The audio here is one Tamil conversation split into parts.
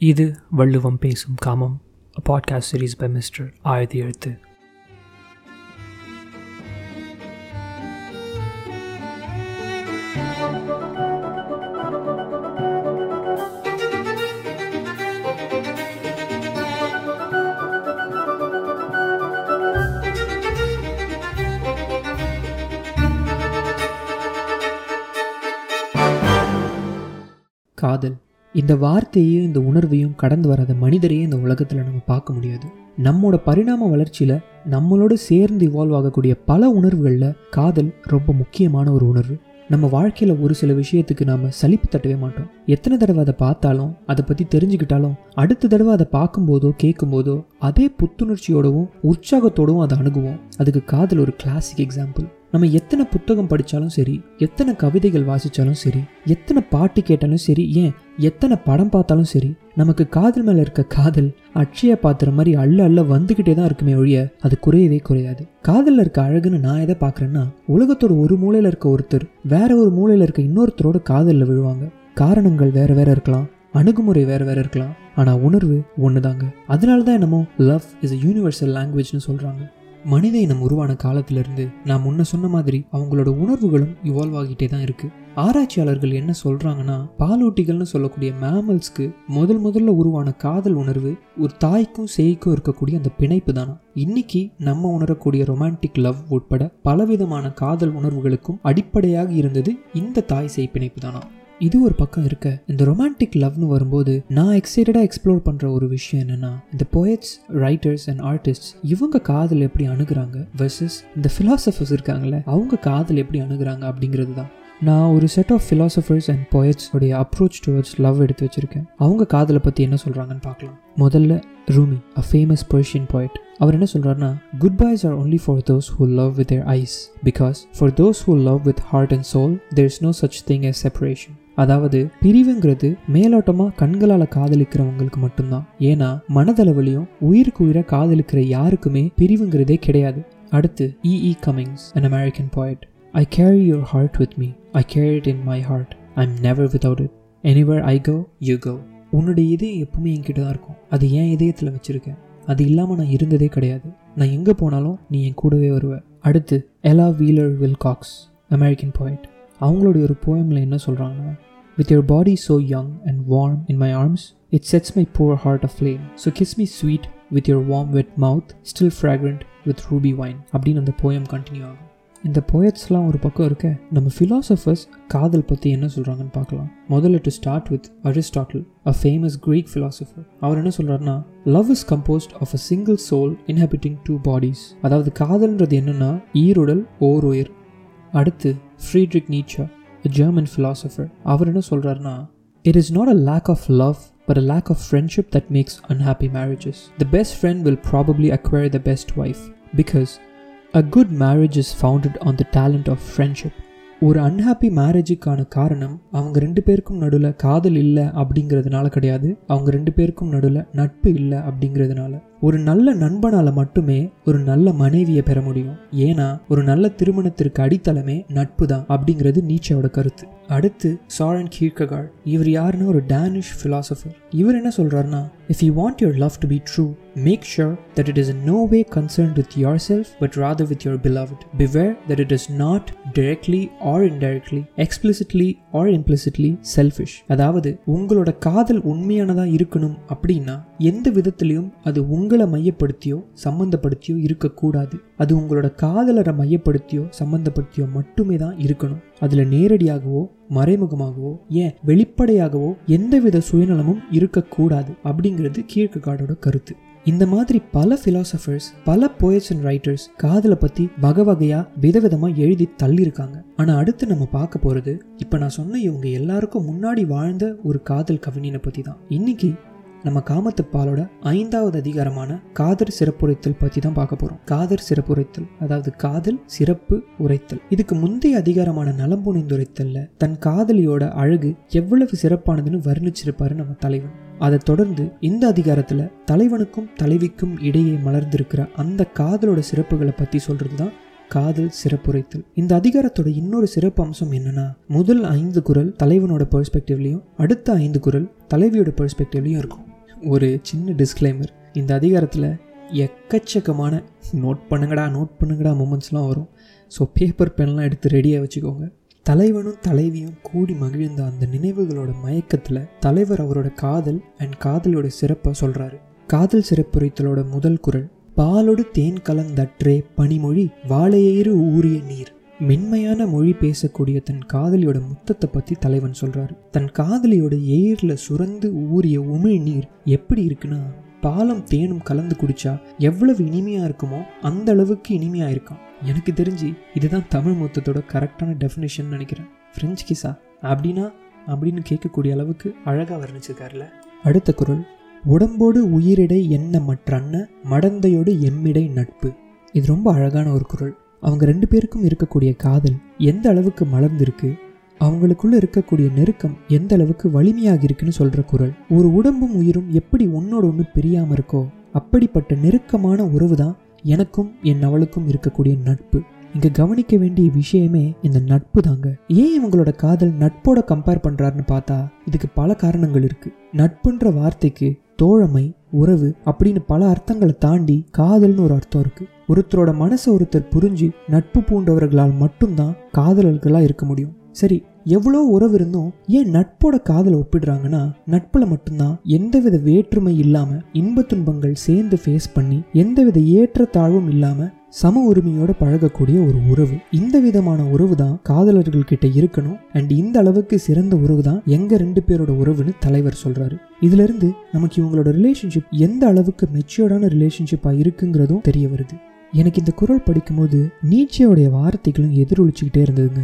இது வள்ளுவம் பேசும் காமம் a podcast series by Mr. எழுத்து காதல் இந்த வார்த்தையையும் இந்த உணர்வையும் கடந்து வராத மனிதரையே இந்த உலகத்தில் நம்ம பார்க்க முடியாது. நம்மோட பரிணாம வளர்ச்சியில் நம்மளோட சேர்ந்து இவால்வ் ஆகக்கூடிய பல உணர்வுகளில் காதல் ரொம்ப முக்கியமான ஒரு உணர்வு. நம்ம வாழ்க்கையில் ஒரு சில விஷயத்துக்கு நாம் சலிப்பு தட்டவே மாட்டோம். எத்தனை தடவை அதை பார்த்தாலும் அதை பற்றி தெரிஞ்சுக்கிட்டாலும் அடுத்த தடவை அதை பார்க்கும்போதோ கேட்கும்போதோ அதே புத்துணர்ச்சியோடவும் உற்சாகத்தோடவும் அதை அணுகுவோம். அதுக்கு காதல் ஒரு கிளாசிக் எக்ஸாம்பிள் நம்ம எத்தனை புத்தகம் படித்தாலும் சரி எத்தனை கவிதைகள் வாசித்தாலும் சரி எத்தனை பாட்டு கேட்டாலும் சரி ஏன் எத்தனை படம் பார்த்தாலும் சரி நமக்கு காதல் மேலே இருக்க காதல் அட்சய பாத்திரம் மாதிரி அள்ள அள்ள வந்துக்கிட்டே தான் இருக்குமே ஒழிய அது குறையவே குறையாது. காதலில் இருக்க அழகுன்னு நான் எதை பார்க்குறேன்னா உலகத்தோட ஒரு மூலையில் இருக்க ஒருத்தர் வேற ஒரு மூலையில் இருக்க இன்னொருத்தரோட காதலில் விழுவாங்க. காரணங்கள் வேற வேற இருக்கலாம் அணுகுமுறை வேற வேற இருக்கலாம் ஆனால் உணர்வு ஒன்று தாங்க அதனால தான் என்னமோ லவ் இஸ் அ யூனிவர்சல் லாங்குவேஜ்னு சொல்கிறாங்க மனித இனம் உருவான காலத்திலிருந்து நான் முன்ன சொன்ன மாதிரி அவங்களோட உணர்வுகளும் இவால்வ் ஆகிட்டே தான் இருக்கு. ஆராய்ச்சியாளர்கள் என்ன சொல்றாங்கன்னா பாலூட்டிகள்னு சொல்லக்கூடிய மேமல்ஸ்க்கு முதல் முதல்ல உருவான காதல் உணர்வு ஒரு தாய்க்கும் சேய்க்கும் இருக்கக்கூடிய அந்த பிணைப்பு தானா? இன்னைக்கு நம்ம உணரக்கூடிய ரொமான்டிக் லவ் உட்பட பலவிதமான காதல் உணர்வுகளுக்கும் அடிப்படையாக இருந்தது இந்த தாய் சேய் பிணைப்பு தானா? இது ஒரு பக்கம் இருக்க. இந்த ரொமான்டிக் லவ்னு வரும்போது நான் எக்ஸைட்டடாக எக்ஸ்ப்ளோர் பண்ணுற ஒரு விஷயம் என்னன்னா இந்த போயட்ஸ் ரைட்டர்ஸ் அண்ட் ஆர்டிஸ்ட் இவங்க காதல் எப்படி அணுகிறாங்க வெர்சஸ் இந்த ஃபிலாசபர்ஸ் இருக்காங்கல்ல அவங்க காதல் எப்படி அணுகிறாங்க அப்படிங்கிறது தான். நான் ஒரு set of philosophers and poets உடைய அப்ரோச் டுவர்ட்ஸ் லவ் எடுத்து வச்சுருக்கேன். அவங்க காதலை பற்றி என்ன சொல்கிறாங்கன்னு பார்க்கலாம். முதல்ல Rumi a famous Persian poet. அவர் என்ன சொல்கிறாருன்னா goodbyes are only for those who love with their eyes because for those who love with heart and soul there is no such thing as separation அதாவது பிரிவுங்கிறது மேலோட்டமாக கண்களால் காதலிக்கிறவங்களுக்கு மட்டும்தான். ஏன்னா மனதளவுலையும் உயிருக்கு உயிரை காதலிக்கிற யாருக்குமே பிரிவுங்கிறதே கிடையாது. அடுத்து E E Cummings an American poet I carry your heart with me I carry it in my heart I am never without it anywhere I go you go உன்னுடைய இதயம் எப்பவுமே என்கிட்ட தான் இருக்கும். அது என் இதயத்தில் வச்சுருக்கேன். அது இல்லாமல் நான் இருந்ததே கிடையாது. நான் எங்கே போனாலும் நீ என் கூடவே வருவ. அடுத்து Ella wheeler Wilcox American poet. அவங்களுடைய ஒரு போயமில் என்ன சொல்கிறாங்கன்னா with your body so young and warm in my arms it sets my poor heart aflame so kiss me sweet with your warm wet mouth still fragrant with ruby wine அப்படின்னு அந்த போயம் கண்டினியூ ஆகும். இந்த போயட்ஸ்லாம் ஒரு பக்கம் இருக்க நம்ம ஃபிலாசபர்ஸ் காதல் பற்றி என்ன சொல்கிறாங்கன்னு பார்க்கலாம். முதல்ல to start with Aristotle a famous Greek philosopher அவர் என்ன சொல்கிறாருன்னா love is composed of a single soul inhabiting two bodies அதாவது காதல்ன்றது என்னென்னா ஈருடல் ஓர் உயிர். அடுத்து ஃப்ரீட்ரிக் நீச்சா ஜெர்மன் ஃபிலாசபர் அவர் என்ன சொல்கிறாருன்னா it is not a lack of love but a lack of friendship that makes unhappy marriages. The best friend will probably acquire the best wife because A good marriage is founded on the talent of friendship. ஒரு அன்ஹாப்பி மேரேஜுக்கான காரணம் அவங்க ரெண்டு பேருக்கும் நடுவில் காதல் இல்லை அப்படிங்கிறதுனால கிடையாது அவங்க ரெண்டு பேருக்கும் நடுவில் நட்பு இல்லை அப்படிங்கிறதுனால ஒரு நல்ல நண்பனால் மட்டுமே ஒரு நல்ல மனைவியை பெற முடியும். ஏன்னா ஒரு நல்ல திருமணத்திற்கு அடித்தளமே நட்பு தான் அப்படிங்கிறது நீச்சோட கருத்து. அடுத்து சாரன் கீர்ககார் இவர் யாருன்னா ஒரு டேனிஷ் ஃபிலாசபர் இவர் என்ன சொல்றாருன்னா if you want your love to be true make sure that it is no way concern with yourself but rather with your beloved beware that it is not directly or indirectly explicitly or implicitly selfish அதாவது உங்களோட காதல் உண்மையானதா இருக்கணும் அப்படின்னா எந்த விதத்திலையும் அது உங்களை மையப்படுத்தியோ சம்மந்தப்படுத்தியோ இருக்கக்கூடாது. அது உங்களோட காதலரை மையப்படுத்தியோ சம்மந்தப்படுத்தியோ மட்டுமே தான் இருக்கணும். அதில் நேரடியாகவோ மறைமுகமாகவோ ஏன் வெளிப்படையாகவோ எந்தவித சுயநலமும் இருக்கக்கூடாது அப்படிங்கிறது கீழ்காடோட கருத்து. இந்த மாதிரி பல பிலாசபர்ஸ் பல போயட்ஸ் அண்ட் ரைட்டர்ஸ் காதலை பற்றி வகை வகையா விதவிதமா எழுதி தள்ளியிருக்காங்க. ஆனால் அடுத்து நம்ம பார்க்க போகிறது இப்போ நான் சொன்ன இவங்க எல்லாருக்கும் முன்னாடி வாழ்ந்த ஒரு காதல் கவிஞனை பற்றி தான் இன்னைக்கு நம்ம காமத்துப்பாலோட ஐந்தாவது அதிகாரமான காதல் சிறப்புரைத்தல் பற்றி தான் பார்க்க போகிறோம் காதல் சிறப்புரைத்தல் அதாவது காதல் சிறப்பு உரைத்தல். இதுக்கு முந்தைய அதிகாரமான நலம்புணிந்துரைத்தல்ல தன் காதலியோட அழகு எவ்வளவு சிறப்பானதுன்னு வர்ணிச்சிருப்பாரு நம்ம தலைவன். அதை தொடர்ந்து இந்த அதிகாரத்தில் தலைவனுக்கும் தலைவிக்கும் இடையே மலர்ந்திருக்கிற அந்த காதலோட சிறப்புகளை பற்றி சொல்கிறது தான் காதல் சிறப்புரைத்தல். இந்த அதிகாரத்தோட இன்னொரு சிறப்பு அம்சம் என்னன்னா முதல் ஐந்து குரல் தலைவனோட பெர்ஸ்பெக்டிவ்லையும் அடுத்த ஐந்து குரல் தலைவியோட பெர்ஸ்பெக்டிவ்லையும் இருக்கும். ஒரு சின்ன டிஸ்க்ளைமர் இந்த அதிகாரத்தில் எக்கச்சக்கமான நோட் பண்ணுங்கடா நோட் பண்ணுங்கடா மூமெண்ட்ஸ்லாம் வரும். ஸோ பேப்பர் பென்லாம் எடுத்து ரெடியாக வச்சுக்கோங்க. தலைவனும் தலைவியும் கூடி மகிழ்ந்த அந்த நினைவுகளோட மயக்கத்தில் தலைவர் அவரோட காதல் அண்ட் காதலோட சிறப்பை சொல்கிறாரு காதல் சிறப்புரைத்தலோட முதல் குரல் பாலோடு தேன் கலந்தற்றே பனிமொழி வாழையேறு ஊறிய நீர். மென்மையான மொழி பேசக்கூடிய தன் காதலியோட முத்தத்தை பற்றி தலைவன் சொல்கிறாரு தன் காதலியோட ஏரில் சுரந்து ஊறிய உமிழ் நீர் எப்படி இருக்குன்னா பாலம் தேனும் கலந்து குடிச்சா எவ்வளவு இனிமையாக இருக்குமோ அந்த அளவுக்கு இனிமையாக இருக்கான். எனக்கு தெரிஞ்சு இதுதான் தமிழ் மொத்தத்தோட கரெக்டான டெஃபினேஷன் நினைக்கிறேன். ஃப்ரெஞ்ச் கிசா அப்படின்னா அப்படின்னு கேட்கக்கூடிய அளவுக்கு அழகாக வர்ணிச்சிருக்காருல அடுத்த குரல் உடம்போடு உயிரிடை என்ன மற்றன்ன மடந்தையோடு எம்மிடை நட்பு. இது ரொம்ப அழகான ஒரு குரல். அவங்க ரெண்டு பேருக்கும் இருக்கக்கூடிய காதல் எந்த அளவுக்கு மலர்ந்திருக்கு அவங்களுக்குள்ள இருக்கக்கூடிய நெருக்கம் எந்த அளவுக்கு வலிமையாக இருக்குன்னு சொல்ற குரல். ஒரு உடம்பும் உயிரும் எப்படி ஒன்னோட ஒன்று பிரியாம இருக்கோ அப்படிப்பட்ட நெருக்கமான உறவு தான் எனக்கும் என் அவளுக்கும் இருக்கக்கூடிய நட்பு. இங்க கவனிக்க வேண்டிய விஷயமே இந்த நட்பு தாங்க ஏன் இவங்களோட காதல் நட்போட கம்பேர் பண்றாருன்னு பார்த்தா இதுக்கு பல காரணங்கள் இருக்கு. நட்புன்ற வார்த்தைக்கு தோழமை உறவு அப்படின்னு பல அர்த்தங்களை தாண்டி காதல்னு ஒரு அர்த்தம் இருக்குது ஒருத்தரோட மனசை ஒருத்தர் புரிஞ்சு நட்பு பூண்டவர்களால் மட்டும்தான் காதலர்களாக இருக்க முடியும். சரி எவ்வளோ உறவு இருந்தும் ஏன் நட்போட காதலை ஒப்பிடுறாங்கன்னா நட்பில் மட்டும்தான் எந்தவித வேற்றுமை இல்லாமல் இன்ப துன்பங்கள் சேர்ந்து ஃபேஸ் பண்ணி எந்தவித ஏற்றத்தாழ்வும் இல்லாமல் சம உரிமையோட பழகக்கூடிய ஒரு உறவு. இந்த விதமான உறவு தான் காதலர்கள் கிட்ட இருக்கணும். அண்ட் இந்த அளவுக்கு சிறந்த உறவு தான் எங்க ரெண்டு பேரோட உறவுன்னு தலைவர் சொல்றாரு. இதுல இருந்து நமக்கு இவங்களோட ரிலேஷன்ஷிப் எந்த அளவுக்கு மெச்சூர்டான ரிலேஷன்ஷிப்பா இருக்குங்கிறதும் தெரிய வருது. எனக்கு இந்த குரல் படிக்கும்போது நீச்சையோடைய வார்த்தைகளும் எதிரொலிச்சுக்கிட்டே இருந்ததுங்க.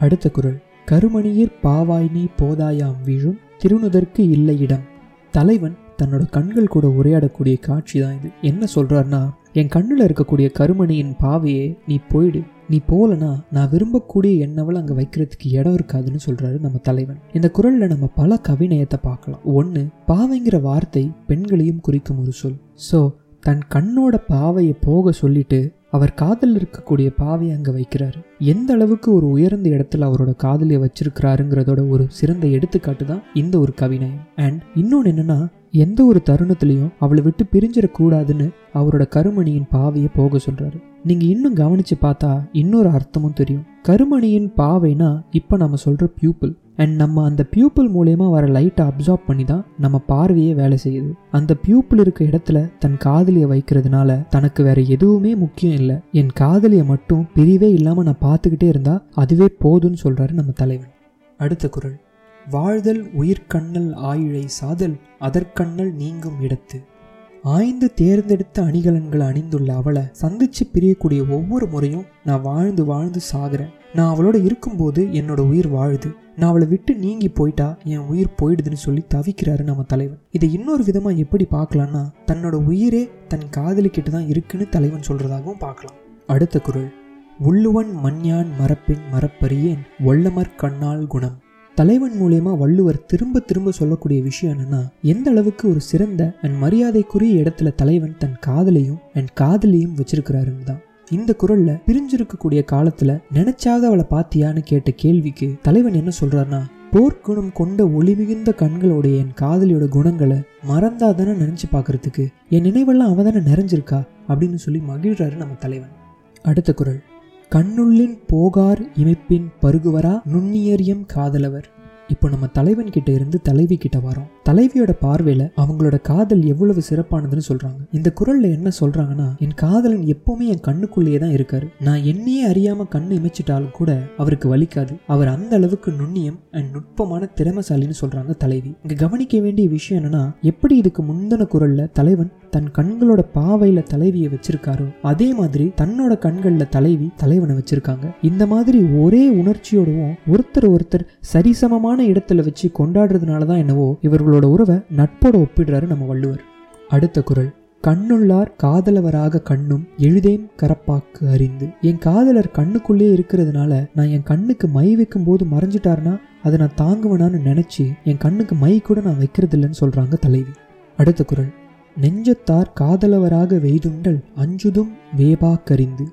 அடுத்த குரல் கருமணியிற் பாவாய் நீ போதாயாம் வீழும் திருநுதற்கு இல்லை இடம். தலைவன் தன்னோட கண்கள் கூட உரையாடக்கூடிய காட்சி தான் இது. என்ன சொல்கிறாருன்னா என் கண்ணில் இருக்கக்கூடிய கருமணியின் பாவையே நீ போயிடு. நீ போலனா நான் விரும்பக்கூடிய எண்ணவளை அங்கே வைக்கிறதுக்கு இடம் இருக்காதுன்னு சொல்கிறாரு நம்ம தலைவன். இந்த குரலில் நம்ம பல கவிநயத்தை பார்க்கலாம். ஒன்று பாவைங்கிற வார்த்தை பெண்களையும் குறிக்கும் ஒரு சொல். ஸோ தன் கண்ணோட பாவையை போக சொல்லிட்டு அவர் காதல் இருக்கக்கூடிய பாவையை அங்கே வைக்கிறாரு. எந்த அளவுக்கு ஒரு உயர்ந்த இடத்துல அவரோட காதலியை வச்சிருக்கிறாருங்கிறதோட ஒரு சிறந்த எடுத்துக்காட்டு தான் இந்த ஒரு கவிநயம். அண்ட் இன்னொன்று என்னன்னா எந்த ஒரு தருணத்திலையும் அவளை விட்டு பிரிஞ்சிடக்கூடாதுன்னு அவரோட கருமணியின் பாவையை போக சொல்றாரு. நீங்க இன்னும் கவனிச்சு பார்த்தா இன்னொரு அர்த்தமும் தெரியும். கருமணியின் பாவைனா இப்போ நம்ம சொல்ற பியூப்பிள் அண்ட் நம்ம அந்த பியூப்பிள் மூலயமா வர லைட்டை அப்சார்ப் பண்ணி தான் நம்ம பார்வையே வேலை செய்யுது. அந்த பியூப்பிள் இருக்க இடத்துல தன் காதலியை வைக்கிறதுனால தனக்கு வேற எதுவுமே முக்கியம் இல்லை. என் காதலியை மட்டும் பிரிவே இல்லாமல் நான் பார்த்துக்கிட்டே இருந்தா அதுவே போதும்னு சொல்றாரு நம்ம தலைவன். அடுத்த குரல். வாழ்தல் உயிர்கண்ணல் ஆயிழை சாதல் அதற்கண்ணல் நீங்கும் இடத்து. ஆய்ந்து தேர்ந்தெடுத்த அணிகலன்களை அணிந்துள்ள அவளை சந்திச்சு பிரியக்கூடிய ஒவ்வொரு முறையும் நான் வாழ்ந்து வாழ்ந்து சாகுறேன். நான் அவளோட இருக்கும்போது என்னோட உயிர் வாழுது. நான் அவளை விட்டு நீங்கி போயிட்டா என் உயிர் போயிடுதுன்னு சொல்லி தவிக்கிறாரு நம்ம தலைவன். இதை இன்னொரு விதமா எப்படி பார்க்கலான்னா தன்னோட உயிரே தன் காதலிக்கிட்டு தான் இருக்குன்னு தலைவன் சொல்றதாகவும் பார்க்கலாம். அடுத்த குரல். உள்ளுவன் மண்யான் மரப்பின் மரப்பரியேன் ஒள்ளமர் கண்ணால் குணம். தலைவன் மூலயமா வள்ளுவர் திரும்ப திரும்ப சொல்லக்கூடிய விஷயம் என்னன்னா எந்த அளவுக்கு ஒரு சிறந்த அண்ட் மரியாதைக்குரிய இடத்துல தலைவன் தன் காதலையும் அண்ட் காதலியும் வச்சிருக்கிறாருன்னு தான். இந்த குரல்ல பிரிஞ்சிருக்கக்கூடிய காலத்துல நினைச்சாத அவளை பாத்தியான்னு கேட்ட கேள்விக்கு தலைவன் என்ன சொல்றாருன்னா போர்க்குணம் கொண்ட ஒளி மிகுந்த கண்களோடைய என் காதலியோட குணங்களை மறந்தா தானே நினைச்சு பார்க்கறதுக்கு என் நினைவெல்லாம் அவ தானே நிறைஞ்சிருக்கா அப்படின்னு சொல்லி மகிழ்றாரு நம்ம தலைவன். அடுத்த குரல். கண்ணுள்ளின் போகார் இமைப்பின் பருகுவரா நுண்ணியரியம் காதலவர். இப்போ நம்ம தலைவன் கிட்ட இருந்து தலைவி கிட்ட வரோம். தலைவியோட பார்வையில அவங்களோட காதல் எவ்வளவு சிறப்பானதுன்னு சொல்றாங்க. இந்த குரல்ல என்ன சொல்றாங்கன்னா என் காதலன் எப்பவுமே என் கண்ணுக்குள்ளேயே தான் இருக்காரு. நான் என்னையே அறியாம கண்ணு இமைச்சிட்டாலும் கூட அவருக்கு வலிக்காது. அவர் அந்த அளவுக்கு நுண்ணியம் அண்ட் நுட்பமான திறமசாலின்னு சொல்றாங்க தலைவி. இங்க கவனிக்க வேண்டிய விஷயம் என்னன்னா எப்படி இதுக்கு முந்தின குரல்ல தலைவன் தன் கண்களோட பாவையில தலைவியை வச்சிருக்காரோ அதே மாதிரி தன்னோட கண்கள்ல தலைவி தலைவனை வச்சிருக்காங்க. இந்த மாதிரி ஒரே உணர்ச்சியோடவும் ஒருத்தர் ஒருத்தர் சரிசமமான இடத்துல வச்சு கொண்டாடுறதுனால தான் என்னவோ இவர்களோட உறவை நட்போட ஒப்பிடுறாரு நம்ம வள்ளுவர். அடுத்த குரல். கண்ணுள்ளார் காதலவராக கண்ணும் எழுதேம் கரப்பாக்கு அறிந்து. என் காதலர் கண்ணுக்குள்ளே இருக்கிறதுனால நான் என் கண்ணுக்கு மை வைக்கும் போது மறைஞ்சிட்டாருன்னா அதை நான் தாங்குவேனான்னு நினைச்சு என் கண்ணுக்கு மை கூட நான் வைக்கிறது இல்லைன்னு சொல்றாங்க தலைவி. அடுத்த குரல். நெஞ்சத்தார் காதலவராக வெய்துண்டல் அஞ்சுதும் வேபா கரிந்து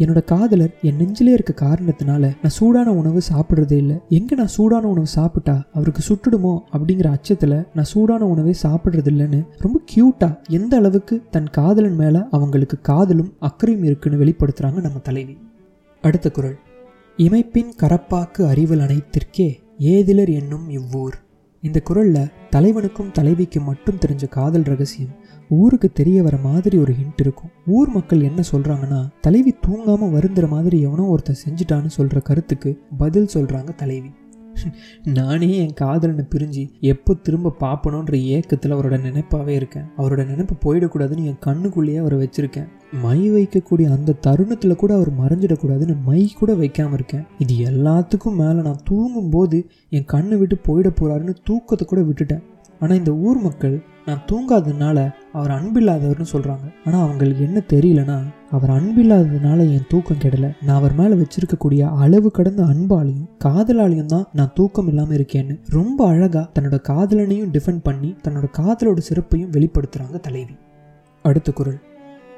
என்னோட காதலர் என் நெஞ்சிலே இருக்க காரணத்தினால நான் சூடான உணவு சாப்பிட்றதே இல்லை. எங்கே நான் சூடான உணவு சாப்பிட்டா அவருக்கு சுட்டுடுமோ அப்படிங்கிற அச்சத்தில் நான் சூடான உணவே சாப்பிட்றது இல்லைன்னு ரொம்ப க்யூட்டாக எந்த அளவுக்கு தன் காதலன் மேலே அவங்களுக்கு காதலும் அக்கறையும் இருக்குன்னு வெளிப்படுத்துகிறாங்க நம்ம தலைவி. அடுத்த குரல். இமைப்பின் கரப்பாக்கு அறிவல் அனைத்திற்கே ஏதிலர் என்னும் இவ்வூர். இந்த குரலில் தலைவனுக்கும் தலைவிக்கும் மட்டும் தெரிஞ்ச காதல் ரகசியம். ஊருக்கு தெரிய வர மாதிரி ஒரு ஹிண்ட் இருக்கும். ஊர் மக்கள் என்ன சொல்கிறாங்கன்னா தலைவி தூங்காமல் வருந்துற மாதிரி எவனோ ஒருத்தர் செஞ்சுட்டான்னு சொல்கிற கருத்துக்கு பதில் சொல்கிறாங்க தலைவி. நானே என் காதலனை பிரிஞ்சு எப்போ திரும்ப பார்ப்பணுன்ற ஏக்கத்தில் அவரோட நினைப்பாகவே இருக்கேன். அவரோட நினைப்பு போயிடக்கூடாதுன்னு என் கண்ணுக்குள்ளேயே அவரை வச்சுருக்கேன். மை வைக்கக்கூடிய அந்த தருணத்தில் கூட அவர் மறைஞ்சிடக்கூடாதுன்னு மை கூட வைக்காமல் இருக்கேன். இது எல்லாத்துக்கும் மேலே நான் தூங்கும்போது என் கண்ணை விட்டு போயிட போகிறாருன்னு தூக்கத்தை கூட விட்டுட்டேன். ஆனால் இந்த ஊர் மக்கள் நான் தூங்காததுனால அவர் அன்பில்லாதவர்னு சொல்கிறாங்க ஆனால் அவங்களுக்கு என்ன தெரியலனா அவர் அன்பில்லாததுனால என் தூக்கம் கெடல. நான் அவர் மேலே வச்சிருக்கக்கூடிய அளவு கடந்த அன்பாலையும் காதலாலையும் தான் நான் தூக்கம் இல்லாமல் இருக்கேன்னு ரொம்ப அழகாக தன்னோட காதலனையும் டிஃபெண்ட் பண்ணி தன்னோட காதலோட சிறப்பையும் வெளிப்படுத்துகிறாங்க தலைவி. அடுத்த குரல்.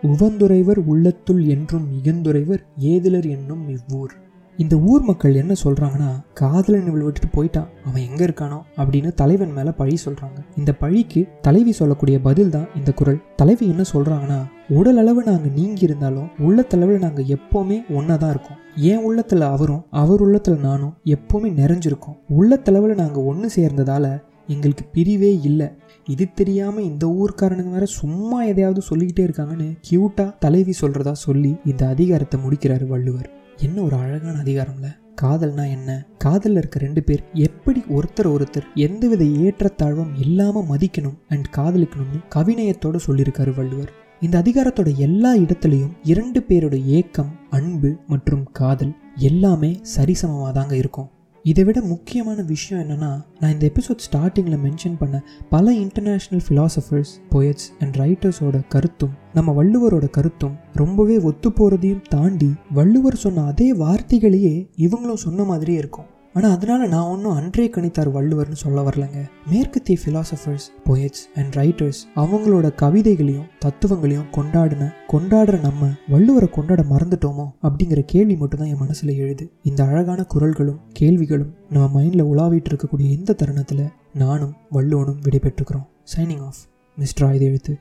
உவந்துரைவர் உள்ளத்துள் என்றும் இகந்துரைவர் ஏதிலர் என்னும் இவ்வூர். இந்த ஊர் மக்கள் என்ன சொல்கிறாங்கன்னா காதலன் இவள் விட்டுட்டு போயிட்டான். அவன் எங்கே இருக்கானோ? அப்படின்னு தலைவன் மேலே பழி சொல்கிறாங்க இந்த பழிக்கு தலைவி சொல்லக்கூடிய பதில் தான் இந்த குரல். தலைவி என்ன சொல்கிறாங்கன்னா உடல் அளவு நாங்கள் நீங்கி இருந்தாலும் உள்ளத்தளவில் நாங்கள் எப்போவுமே ஒன்றா தான் இருக்கோம். என் உள்ளத்தில் அவரும் அவர் உள்ளத்தில் நானும் எப்போவுமே நிறைஞ்சிருக்கோம். உள்ளத்தளவில் நாங்கள் ஒன்று சேர்ந்ததால் எங்களுக்கு பிரிவே இல்லை. இது தெரியாமல் இந்த ஊர்க்காரனுங்க வேற சும்மா எதையாவது சொல்லிக்கிட்டே இருக்காங்கன்னு க்யூட்டாக தலைவி சொல்கிறதா சொல்லி இந்த அதிகாரத்தை முடிக்கிறார் வள்ளுவர். என்ன ஒரு அழகான அதிகாரம்ல? காதல்னா என்ன? காதலில் இருக்க ரெண்டு பேர் எப்படி ஒருத்தர் ஒருத்தர் எந்தவித ஏற்றத்தாழ்வும் இல்லாமல் மதிக்கணும் அண்ட் காதலிக்கணும்னு கவிநயத்தோட சொல்லியிருக்காரு வள்ளுவர். இந்த அதிகாரத்தோட எல்லா இடத்துலையும் இரண்டு பேரோட ஏக்கம் அன்பு மற்றும் காதல் எல்லாமே சரிசமமாக தாங்க இருக்கும். இதை விட முக்கியமான விஷயம் என்னென்னா நான் இந்த எபிசோட் ஸ்டார்டிங்கில் மென்ஷன் பண்ண பல இன்டர்நேஷ்னல் ஃபிலாசபர்ஸ் போயட்ஸ் அண்ட் ரைட்டர்ஸோட கருத்தும் நம்ம வள்ளுவரோட கருத்தும் ரொம்பவே ஒத்து போகிறதையும் தாண்டி வள்ளுவர் சொன்ன அதே வார்த்தைகளையே இவங்களும் சொன்ன மாதிரியே இருக்கும். ஆனால் அதனால நான் ஒன்றும் அன்றே கணித்தார் வள்ளுவர்னு சொல்ல வரலங்க. மேற்கத்திய ஃபிலாசபர்ஸ் போயட்ஸ் அண்ட் ரைட்டர்ஸ் அவங்களோட கவிதைகளையும் தத்துவங்களையும் கொண்டாடின கொண்டாடுற நம்ம வள்ளுவரை கொண்டாட மறந்துட்டோமோ அப்படிங்கிற கேள்வி மட்டும்தான் என் மனசில் எழுது. இந்த அழகான குரல்களும் கேள்விகளும் நம்ம மைண்டில் உலாவிட்டு இருக்கக்கூடிய இந்த தருணத்தில் நானும் வள்ளுவனும் விடைபெற்றுக்கிறோம். Signing off mister Aayutha Ezhuthu